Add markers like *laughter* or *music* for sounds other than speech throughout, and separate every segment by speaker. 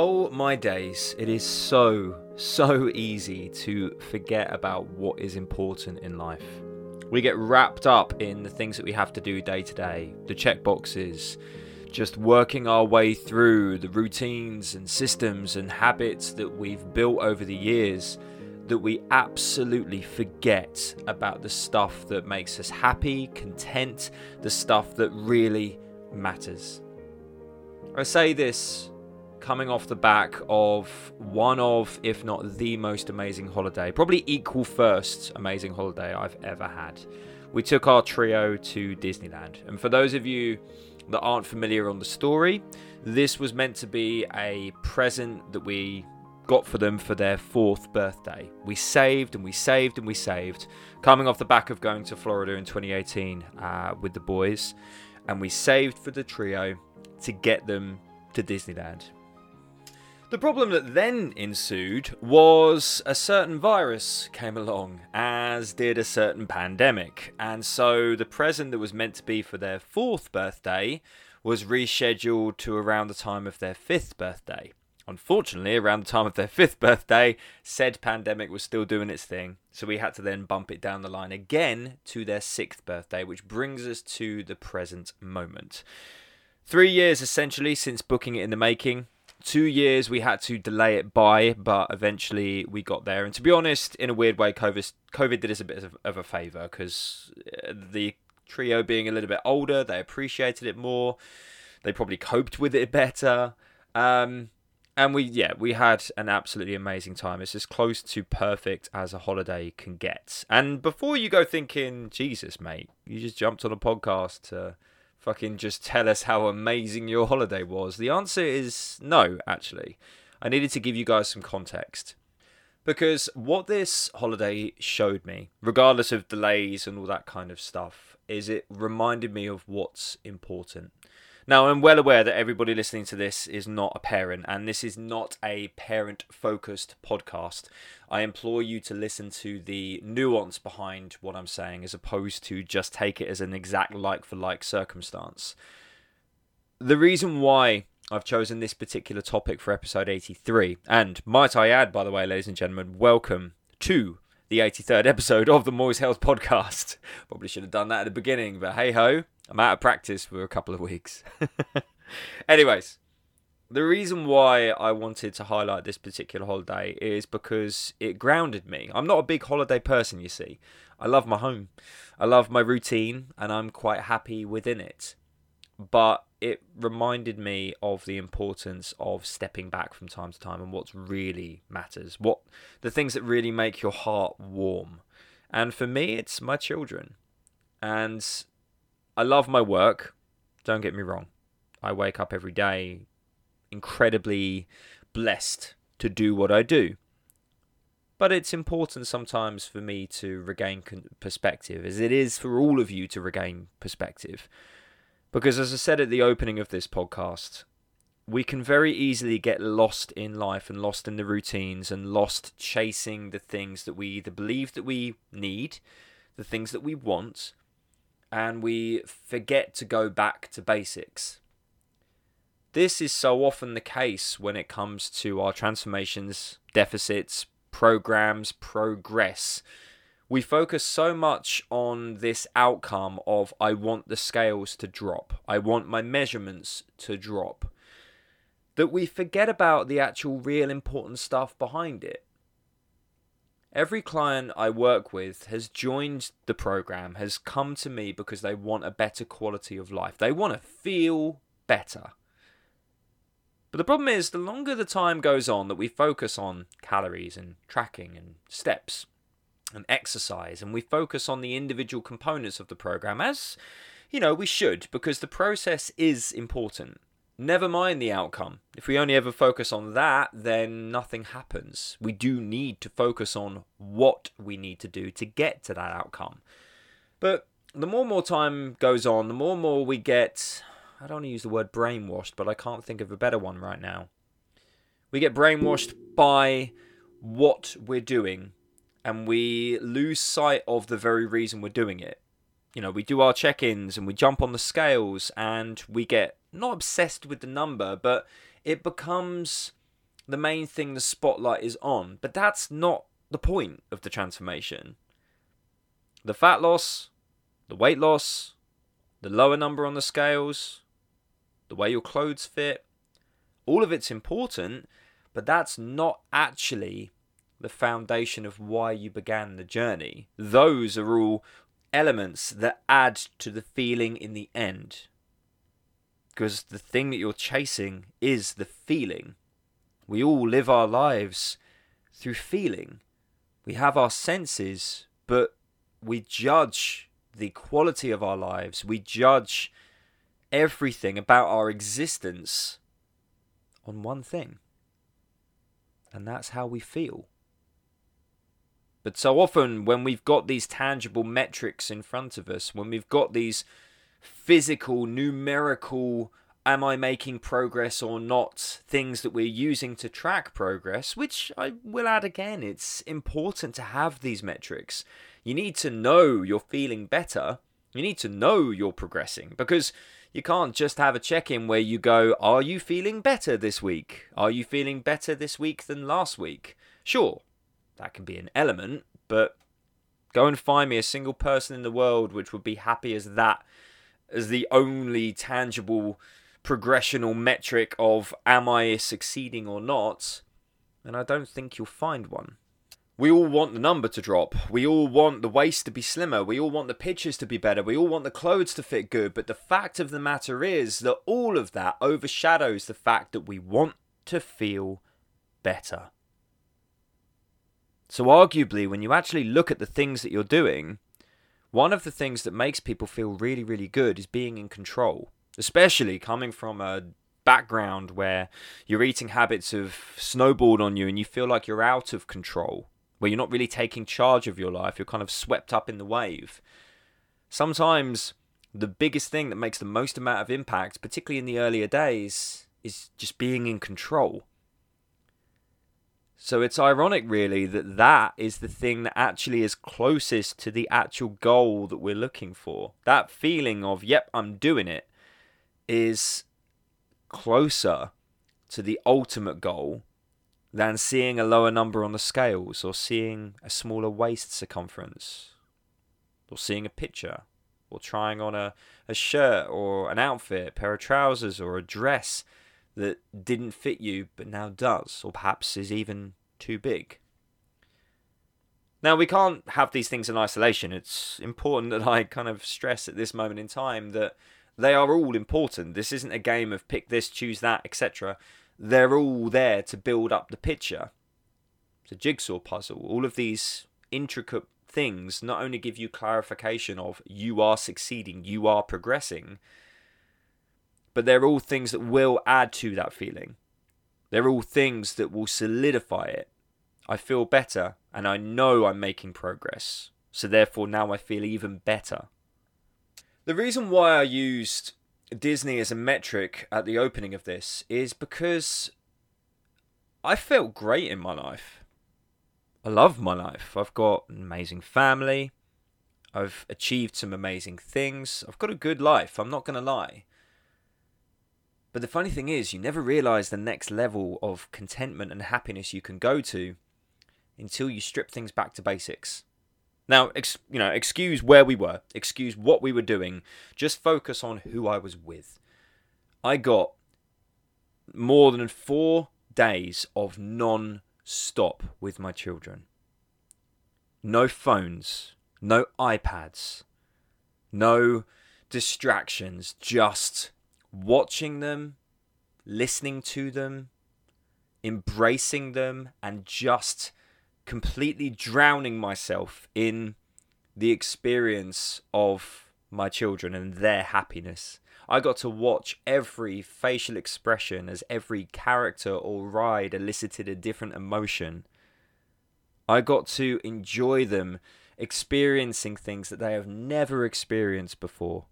Speaker 1: Oh my days, it is so, so easy to forget about what is important in life. We get wrapped up in the things that we have to do day to day, the check boxes, just working our way through the routines and systems and habits that we've built over the years that we absolutely forget about the stuff that makes us happy, content, the stuff that really matters. I say this coming off the back of one of, if not the most amazing holiday, probably equal first amazing holiday I've ever had. We took our trio to Disneyland. And for those of you that aren't familiar on the story, this was meant to be a present that we got for them for their fourth birthday. We saved and we saved and we saved, coming off the back of going to Florida in 2018 uh, with the boys, and we saved for the trio to get them to Disneyland. The problem that then ensued was a certain virus came along, as did a certain pandemic, and so the present that was meant to be for their fourth birthday was rescheduled to around the time of their fifth birthday. Unfortunately, around the time of their fifth birthday, said pandemic was still doing its thing, so we had to then bump it down the line again to their sixth birthday, which brings us to the present moment. Three years essentially since booking it in the making two years we had to delay it by, but eventually we got there. And to be honest, in a weird way, COVID COVID did us a bit of, of a favor because uh, the trio being a little bit older, they appreciated it more. They probably coped with it better. Um, and we, yeah, we had an absolutely amazing time. It's as close to perfect as a holiday can get. And before you go thinking, Jesus, mate, you just jumped on a podcast to fucking just tell us how amazing your holiday was? The answer is no, actually. I needed to give you guys some context. Because what this holiday showed me, regardless of delays and all that kind of stuff, is it reminded me of what's important. Now, I'm well aware that everybody listening to this is not a parent, and this is not a parent focused podcast. I implore you to listen to the nuance behind what I'm saying as opposed to just take it as an exact like for like circumstance. The reason why I've chosen this particular topic for episode 83, and might I add, by the way, ladies and gentlemen, welcome to the 83rd episode of the Moyes Health Podcast. *laughs* Probably should have done that at the beginning, but hey ho, I'm out of practice for a couple of weeks. *laughs* Anyways, the reason why I wanted to highlight this particular holiday is because it grounded me. I'm not a big holiday person, you see. I love my home, I love my routine, and I'm quite happy within it. But it reminded me of the importance of stepping back from time to time and what really matters, what the things that really make your heart warm. And for me, it's my children. And I love my work. Don't get me wrong. I wake up every day incredibly blessed to do what I do. But it's important sometimes for me to regain perspective, as it is for all of you to regain perspective. Because, as I said at the opening of this podcast, we can very easily get lost in life and lost in the routines and lost chasing the things that we either believe that we need, the things that we want, and we forget to go back to basics. This is so often the case when it comes to our transformations, deficits, programs, progress. We focus so much on this outcome of I want the scales to drop, I want my measurements to drop, that we forget about the actual real important stuff behind it. Every client I work with has joined the program, has come to me because they want a better quality of life. They want to feel better. But the problem is, the longer the time goes on that we focus on calories and tracking and steps and exercise, and we focus on the individual components of the program, as you know, we should, because the process is important. Never mind the outcome. If we only ever focus on that, then nothing happens. We do need to focus on what we need to do to get to that outcome. But the more and more time goes on, the more and more we get. I don't want to use the word brainwashed, but I can't think of a better one right now. We get brainwashed by what we're doing, and we lose sight of the very reason we're doing it. You know, we do our check ins and we jump on the scales and we get not obsessed with the number, but it becomes the main thing the spotlight is on. But that's not the point of the transformation. The fat loss, the weight loss, the lower number on the scales, the way your clothes fit, all of it's important, but that's not actually the foundation of why you began the journey. Those are all elements that add to the feeling in the end. Because the thing that you're chasing is the feeling. We all live our lives through feeling. We have our senses, but we judge the quality of our lives. We judge everything about our existence on one thing. And that's how we feel. But so often, when we've got these tangible metrics in front of us, when we've got these physical, numerical, am I making progress or not, things that we're using to track progress, which I will add again, it's important to have these metrics. You need to know you're feeling better. You need to know you're progressing because you can't just have a check in where you go, Are you feeling better this week? Are you feeling better this week than last week? Sure, that can be an element, but go and find me a single person in the world which would be happy as that as the only tangible progression or metric of am I succeeding or not, and I don't think you'll find one. We all want the number to drop. We all want the waist to be slimmer. We all want the pictures to be better. We all want the clothes to fit good. But the fact of the matter is that all of that overshadows the fact that we want to feel better. So, arguably, when you actually look at the things that you're doing, one of the things that makes people feel really, really good is being in control, especially coming from a background where your eating habits have snowballed on you and you feel like you're out of control where you're not really taking charge of your life, you're kind of swept up in the wave. Sometimes the biggest thing that makes the most amount of impact, particularly in the earlier days, is just being in control. So it's ironic, really, that that is the thing that actually is closest to the actual goal that we're looking for. That feeling of, yep, I'm doing it, is closer to the ultimate goal than seeing a lower number on the scales or seeing a smaller waist circumference or seeing a picture or trying on a, a shirt or an outfit, pair of trousers or a dress that didn't fit you but now does or perhaps is even too big. Now, we can't have these things in isolation. It's important that I kind of stress at this moment in time that they are all important. This isn't a game of pick this, choose that, etc they're all there to build up the picture. It's a jigsaw puzzle. All of these intricate things not only give you clarification of you are succeeding, you are progressing, but they're all things that will add to that feeling. They're all things that will solidify it. I feel better and I know I'm making progress. So therefore now I feel even better. The reason why I used Disney as a metric at the opening of this is because I felt great in my life. I love my life. I've got an amazing family. I've achieved some amazing things. I've got a good life, I'm not going to lie. But the funny thing is, you never realize the next level of contentment and happiness you can go to until you strip things back to basics. Now, ex- you know, excuse where we were, excuse what we were doing, just focus on who I was with. I got more than four days of non stop with my children. No phones, no iPads, no distractions, just watching them, listening to them, embracing them, and just completely drowning myself in the experience of my children and their happiness. I got to watch every facial expression as every character or ride elicited a different emotion. I got to enjoy them experiencing things that they have never experienced before.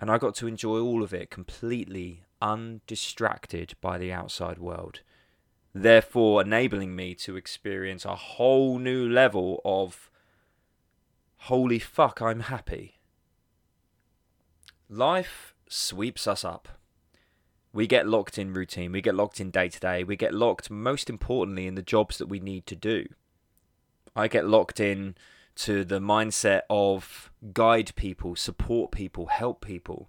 Speaker 1: And I got to enjoy all of it completely undistracted by the outside world therefore enabling me to experience a whole new level of holy fuck, I'm happy. Life sweeps us up. We get locked in routine, we get locked in day to day, we get locked, most importantly, in the jobs that we need to do. I get locked in to the mindset of guide people, support people, help people.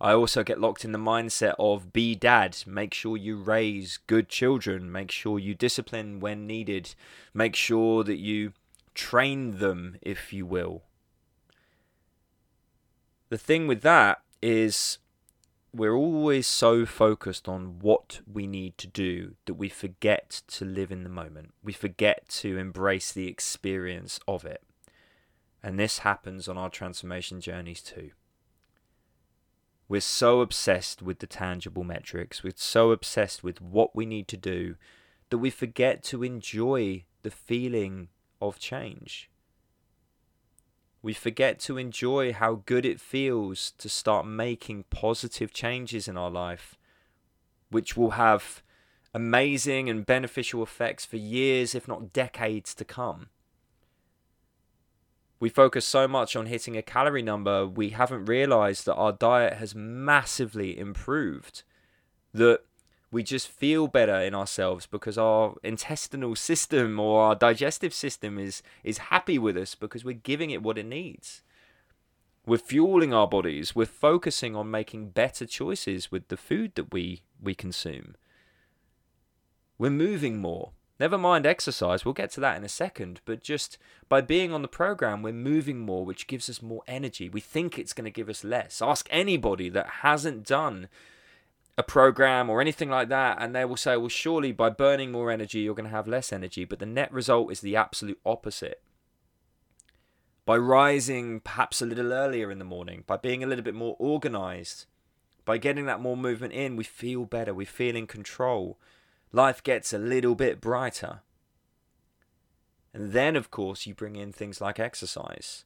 Speaker 1: I also get locked in the mindset of be dad, make sure you raise good children, make sure you discipline when needed, make sure that you train them, if you will. The thing with that is we're always so focused on what we need to do that we forget to live in the moment. We forget to embrace the experience of it. And this happens on our transformation journeys too. We're so obsessed with the tangible metrics, we're so obsessed with what we need to do that we forget to enjoy the feeling of change. We forget to enjoy how good it feels to start making positive changes in our life, which will have amazing and beneficial effects for years, if not decades, to come. We focus so much on hitting a calorie number, we haven't realized that our diet has massively improved. That we just feel better in ourselves because our intestinal system or our digestive system is is happy with us because we're giving it what it needs. We're fueling our bodies. We're focusing on making better choices with the food that we we consume. We're moving more never mind exercise we'll get to that in a second but just by being on the program we're moving more which gives us more energy we think it's going to give us less ask anybody that hasn't done a program or anything like that, and they will say, well, surely by burning more energy, you're going to have less energy. But the net result is the absolute opposite. By rising perhaps a little earlier in the morning, by being a little bit more organized, by getting that more movement in, we feel better, we feel in control. Life gets a little bit brighter. And then, of course, you bring in things like exercise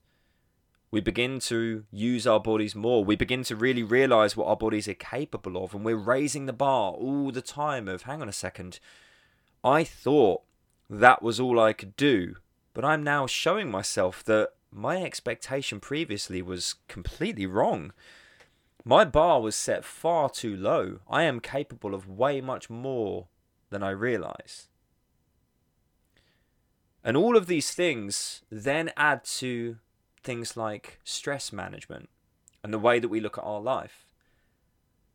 Speaker 1: we begin to use our bodies more. We begin to really realize what our bodies are capable of. And we're raising the bar all the time of, hang on a second, I thought that was all I could do. But I'm now showing myself that my expectation previously was completely wrong. My bar was set far too low. I am capable of way much more than I realize. And all of these things then add to things like stress management and the way that we look at our life.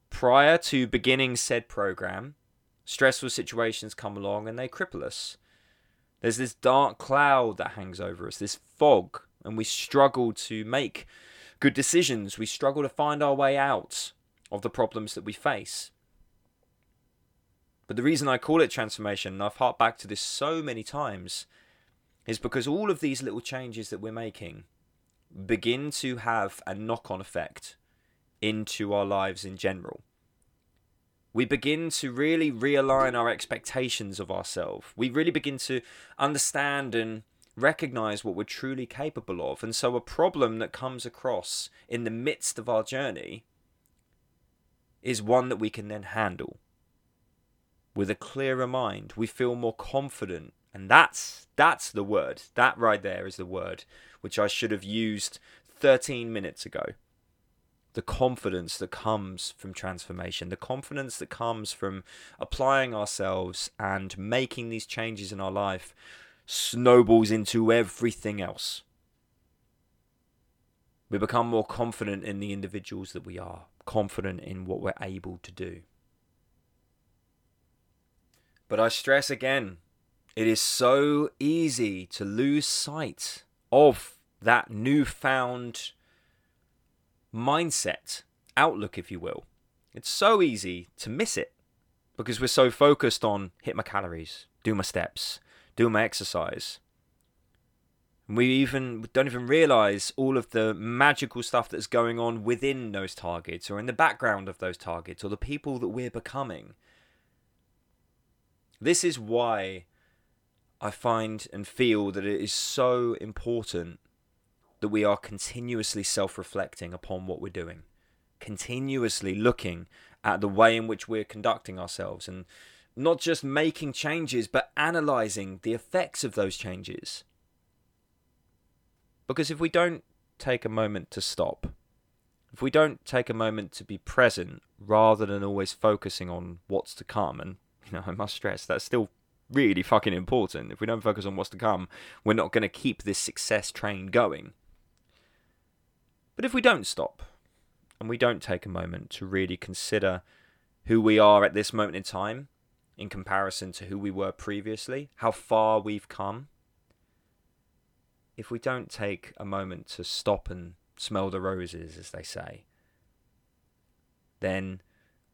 Speaker 1: Prior to beginning said program, stressful situations come along and they cripple us. There's this dark cloud that hangs over us, this fog, and we struggle to make good decisions. We struggle to find our way out of the problems that we face. But the reason I call it transformation, and I've harped back to this so many times, is because all of these little changes that we're making begin to have a knock on effect into our lives in general. We begin to really realign our expectations of ourselves. We really begin to understand and recognize what we're truly capable of. And so, a problem that comes across in the midst of our journey is one that we can then handle with a clearer mind. We feel more confident and that's that's the word. That right there is the word which I should have used 13 minutes ago. The confidence that comes from transformation, the confidence that comes from applying ourselves and making these changes in our life snowballs into everything else. We become more confident in the individuals that we are, confident in what we're able to do. But I stress again it is so easy to lose sight of that newfound mindset, outlook, if you will. It's so easy to miss it because we're so focused on hit my calories, do my steps, do my exercise. We even don't even realize all of the magical stuff that's going on within those targets or in the background of those targets or the people that we're becoming. This is why I find and feel that it is so important that we are continuously self reflecting upon what we're doing, continuously looking at the way in which we're conducting ourselves, and not just making changes, but analyzing the effects of those changes. Because if we don't take a moment to stop, if we don't take a moment to be present rather than always focusing on what's to come, and *laughs* you know, I must stress that's still really fucking important. If we don't focus on what's to come, we're not going to keep this success train going. But if we don't stop and we don't take a moment to really consider who we are at this moment in time in comparison to who we were previously, how far we've come, if we don't take a moment to stop and smell the roses, as they say, then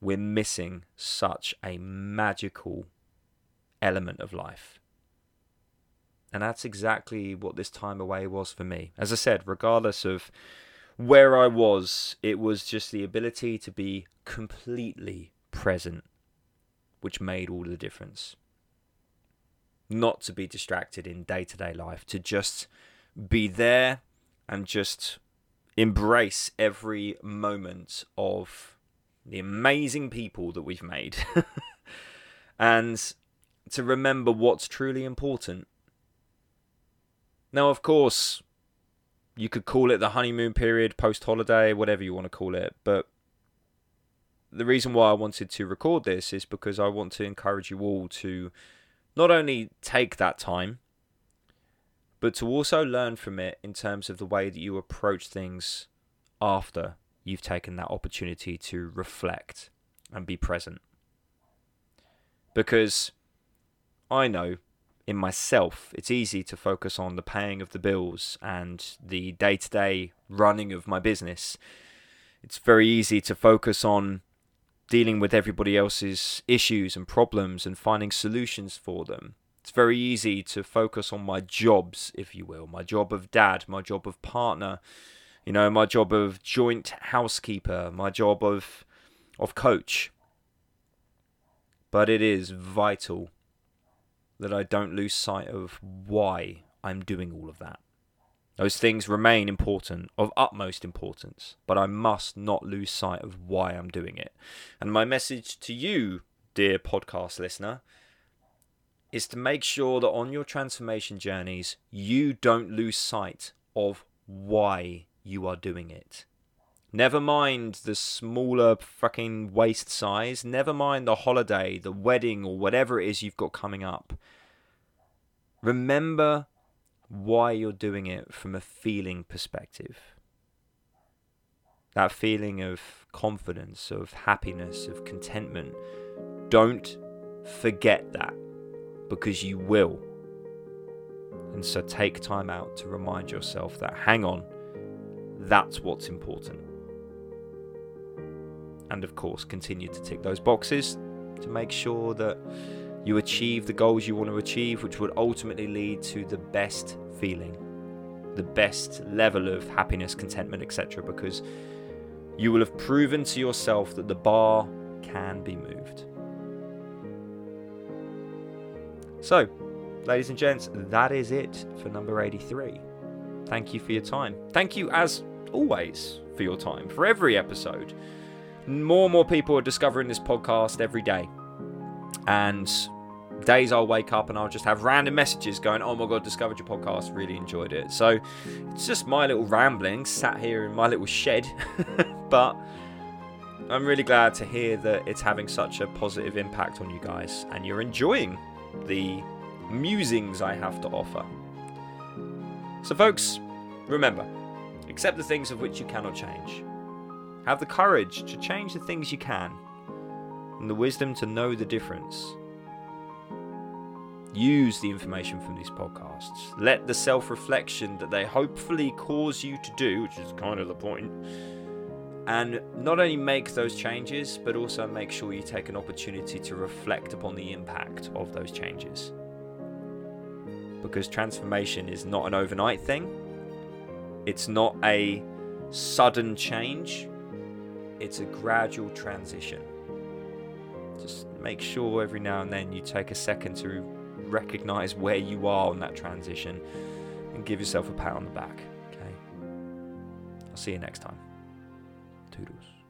Speaker 1: we're missing such a magical element of life. And that's exactly what this time away was for me. As I said, regardless of where I was, it was just the ability to be completely present, which made all the difference. Not to be distracted in day to day life, to just be there and just embrace every moment of the amazing people that we've made. *laughs* and to remember what's truly important. Now, of course, you could call it the honeymoon period, post holiday, whatever you want to call it, but the reason why I wanted to record this is because I want to encourage you all to not only take that time, but to also learn from it in terms of the way that you approach things after you've taken that opportunity to reflect and be present. Because I know in myself it's easy to focus on the paying of the bills and the day to day running of my business. It's very easy to focus on dealing with everybody else's issues and problems and finding solutions for them. It's very easy to focus on my jobs, if you will, my job of dad, my job of partner, you know, my job of joint housekeeper, my job of of coach. But it is vital that I don't lose sight of why I'm doing all of that. Those things remain important, of utmost importance, but I must not lose sight of why I'm doing it. And my message to you, dear podcast listener, is to make sure that on your transformation journeys, you don't lose sight of why you are doing it. Never mind the smaller fucking waist size. Never mind the holiday, the wedding, or whatever it is you've got coming up. Remember why you're doing it from a feeling perspective. That feeling of confidence, of happiness, of contentment. Don't forget that because you will. And so take time out to remind yourself that, hang on, that's what's important. And of course, continue to tick those boxes to make sure that you achieve the goals you want to achieve, which would ultimately lead to the best feeling, the best level of happiness, contentment, etc. Because you will have proven to yourself that the bar can be moved. So, ladies and gents, that is it for number 83. Thank you for your time. Thank you, as always, for your time, for every episode. More and more people are discovering this podcast every day. And days I'll wake up and I'll just have random messages going, Oh my god, discovered your podcast, really enjoyed it. So it's just my little ramblings sat here in my little shed. *laughs* but I'm really glad to hear that it's having such a positive impact on you guys and you're enjoying the musings I have to offer. So, folks, remember accept the things of which you cannot change. Have the courage to change the things you can, and the wisdom to know the difference. Use the information from these podcasts. Let the self reflection that they hopefully cause you to do, which is kind of the point, and not only make those changes, but also make sure you take an opportunity to reflect upon the impact of those changes. Because transformation is not an overnight thing, it's not a sudden change, it's a gradual transition. Just make sure every now and then you take a second to recognize where you are on that transition and give yourself a pat on the back. Okay? I'll see you next time. Toodles.